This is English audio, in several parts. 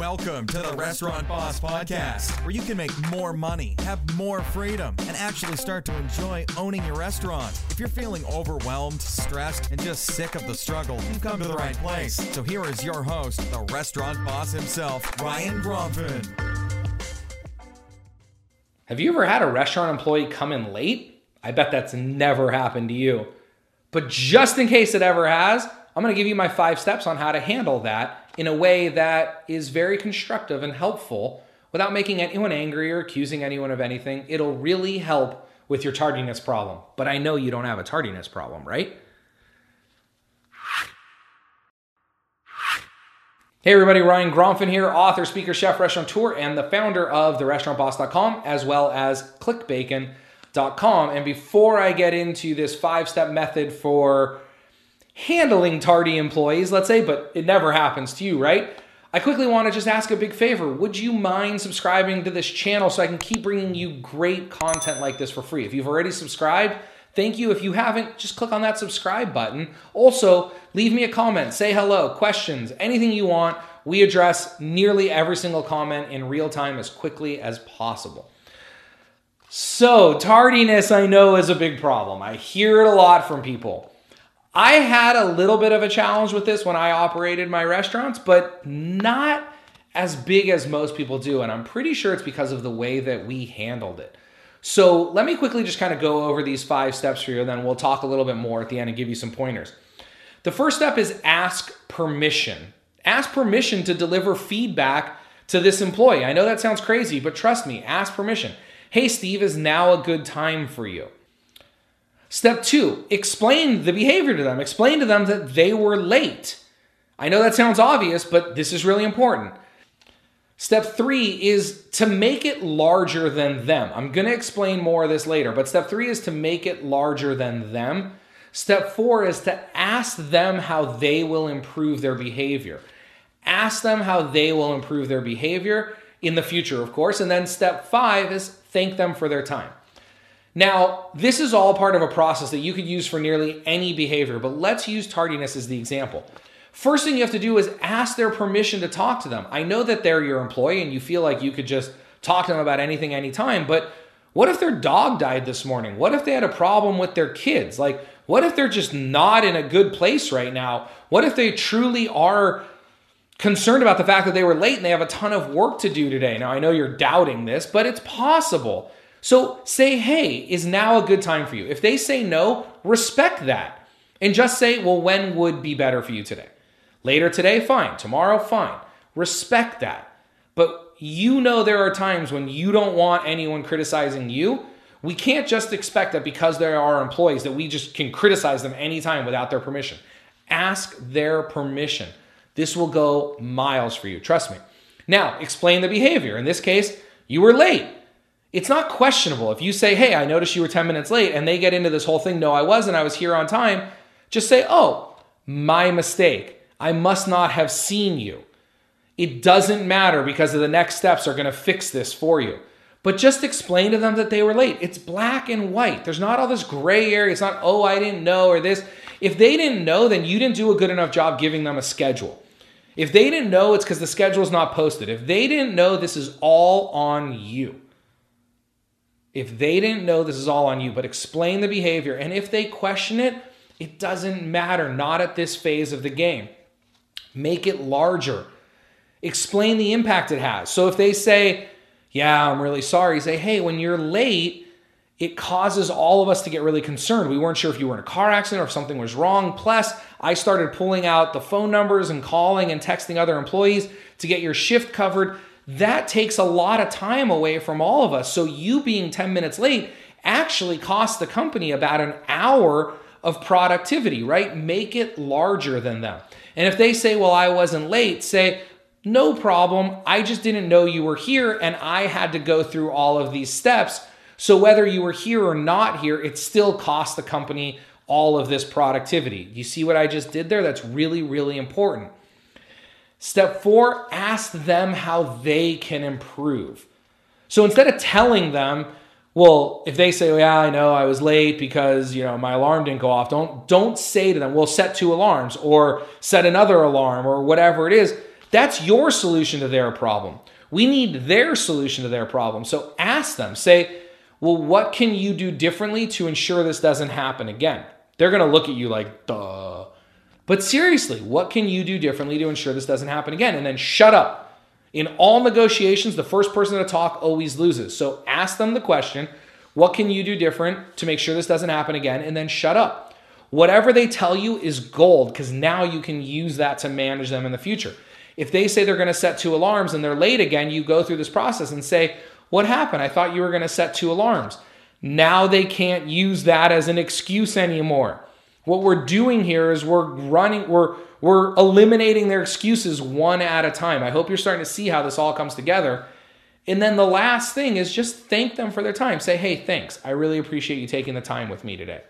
Welcome to the Restaurant Boss Podcast, where you can make more money, have more freedom, and actually start to enjoy owning your restaurant. If you're feeling overwhelmed, stressed, and just sick of the struggle, you've come to the right place. So here is your host, the restaurant boss himself, Ryan Gromfin. Have you ever had a restaurant employee come in late? I bet that's never happened to you. But just in case it ever has, I'm going to give you my five steps on how to handle that in a way that is very constructive and helpful without making anyone angry or accusing anyone of anything. It'll really help with your tardiness problem. But I know you don't have a tardiness problem, right? Hey everybody, Ryan Gromfin here, author, speaker, chef, restaurateur, and the founder of therestaurantboss.com as well as clickbacon.com. And before I get into this five-step method for handling tardy employees, let's say, but it never happens to you, right? I quickly want to just ask a big favor. Would you mind subscribing to this channel so I can keep bringing you great content like this for free? If you've already subscribed, thank you. If you haven't, just click on that subscribe button. Also, leave me a comment, say hello, questions, anything you want. We address nearly every single comment in real time as quickly as possible. So, tardiness I know is a big problem. I hear it a lot from people. I had a little bit of a challenge with this when I operated my restaurants, but not as big as most people do. And I'm pretty sure it's because of the way that we handled it. So let me quickly just kind of go over these five steps for you, and then we'll talk a little bit more at the end and give you some pointers. The first step is ask permission. Ask permission to deliver feedback to this employee. I know that sounds crazy, but trust me, ask permission. Hey, Steve, is now a good time for you? Step two, explain the behavior to them. Explain to them that they were late. I know that sounds obvious, but this is really important. Step three is to make it larger than them. I'm going to explain more of this later, but step three is to make it larger than them. Step four is to ask them how they will improve their behavior. Ask them how they will improve their behavior in the future, of course. And then step five is thank them for their time. Now, this is all part of a process that you could use for nearly any behavior, but let's use tardiness as the example. First thing you have to do is ask their permission to talk to them. I know that they're your employee and you feel like you could just talk to them about anything anytime, but what if their dog died this morning? What if they had a problem with their kids? Like, what if they're just not in a good place right now? What if they truly are concerned about the fact that they were late and they have a ton of work to do today? Now, I know you're doubting this, but it's possible. So say, hey, is now a good time for you? If they say no, respect that. And just say, well, when would be better for you today? Later today, fine. Tomorrow, fine. Respect that. But you know there are times when you don't want anyone criticizing you. We can't just expect that because they are employees that we just can criticize them anytime without their permission. Ask their permission. This will go miles for you. Trust me. Now, explain the behavior. In this case, you were late it's not questionable. If you say, hey, I noticed you were 10 minutes late, and they get into this whole thing, no, I wasn't, I was here on time, just say, oh, my mistake. I must not have seen you. It doesn't matter because the next steps are going to fix this for you. But just explain to them that they were late. It's black and white. There's not all this gray area. It's not, oh, I didn't know or this. If they didn't know, then you didn't do a good enough job giving them a schedule. If they didn't know, it's because the schedule is not posted. If they didn't know, this is all on you. If they didn't know, this is all on you, but explain the behavior. And if they question it, it doesn't matter, not at this phase of the game. Make it larger. Explain the impact it has. So if they say, Yeah, I'm really sorry, say, Hey, when you're late, it causes all of us to get really concerned. We weren't sure if you were in a car accident or if something was wrong. Plus, I started pulling out the phone numbers and calling and texting other employees to get your shift covered that takes a lot of time away from all of us. So you being 10 minutes late actually costs the company about an hour of productivity, right? Make it larger than them. And if they say, well, I wasn't late, say, no problem. I just didn't know you were here and I had to go through all of these steps. So whether you were here or not here, it still cost the company all of this productivity. You see what I just did there? That's really, really important. Step four, ask them how they can improve. So instead of telling them, well, if they say, well, "Yeah, I know I was late because you know my alarm didn't go off," don't don't say to them, "Well, set two alarms or set another alarm or whatever it is." That's your solution to their problem. We need their solution to their problem. So ask them, say, well, what can you do differently to ensure this doesn't happen again? They're going to look at you like, duh. But seriously, what can you do differently to ensure this doesn't happen again? And then shut up. In all negotiations, the first person to talk always loses. So ask them the question what can you do different to make sure this doesn't happen again? And then shut up. Whatever they tell you is gold because now you can use that to manage them in the future. If they say they're going to set two alarms and they're late again, you go through this process and say, What happened? I thought you were going to set two alarms. Now they can't use that as an excuse anymore. What we're doing here is we're running, we're we're eliminating their excuses one at a time. I hope you're starting to see how this all comes together. And then the last thing is just thank them for their time. Say, hey, thanks. I really appreciate you taking the time with me today.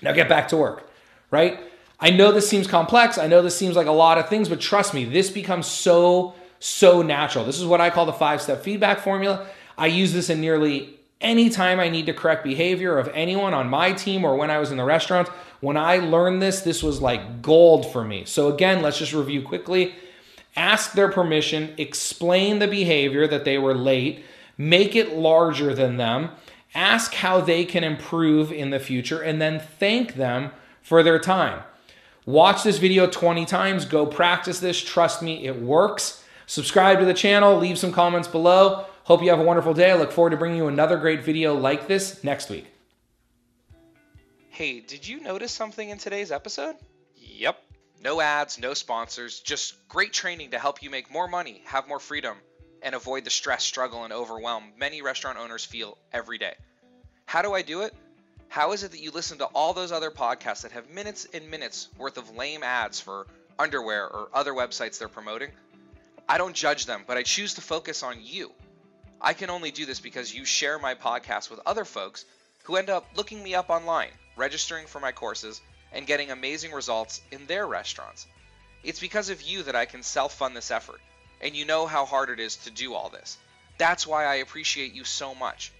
Now get back to work, right? I know this seems complex. I know this seems like a lot of things, but trust me, this becomes so, so natural. This is what I call the five step feedback formula. I use this in nearly any time I need to correct behavior of anyone on my team or when I was in the restaurant. When I learned this, this was like gold for me. So, again, let's just review quickly. Ask their permission, explain the behavior that they were late, make it larger than them, ask how they can improve in the future, and then thank them for their time. Watch this video 20 times, go practice this. Trust me, it works. Subscribe to the channel, leave some comments below. Hope you have a wonderful day. I look forward to bringing you another great video like this next week. Hey, did you notice something in today's episode? Yep. No ads, no sponsors, just great training to help you make more money, have more freedom, and avoid the stress, struggle, and overwhelm many restaurant owners feel every day. How do I do it? How is it that you listen to all those other podcasts that have minutes and minutes worth of lame ads for underwear or other websites they're promoting? I don't judge them, but I choose to focus on you. I can only do this because you share my podcast with other folks who end up looking me up online registering for my courses, and getting amazing results in their restaurants. It's because of you that I can self fund this effort, and you know how hard it is to do all this. That's why I appreciate you so much.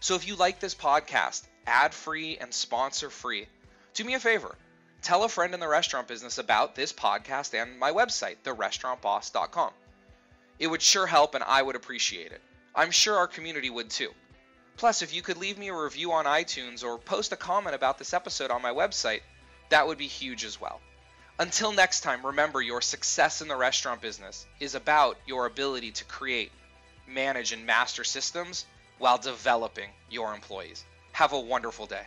So if you like this podcast, ad free and sponsor free, do me a favor. Tell a friend in the restaurant business about this podcast and my website, therestaurantboss.com. It would sure help and I would appreciate it. I'm sure our community would too. Plus, if you could leave me a review on iTunes or post a comment about this episode on my website, that would be huge as well. Until next time, remember your success in the restaurant business is about your ability to create, manage, and master systems while developing your employees. Have a wonderful day.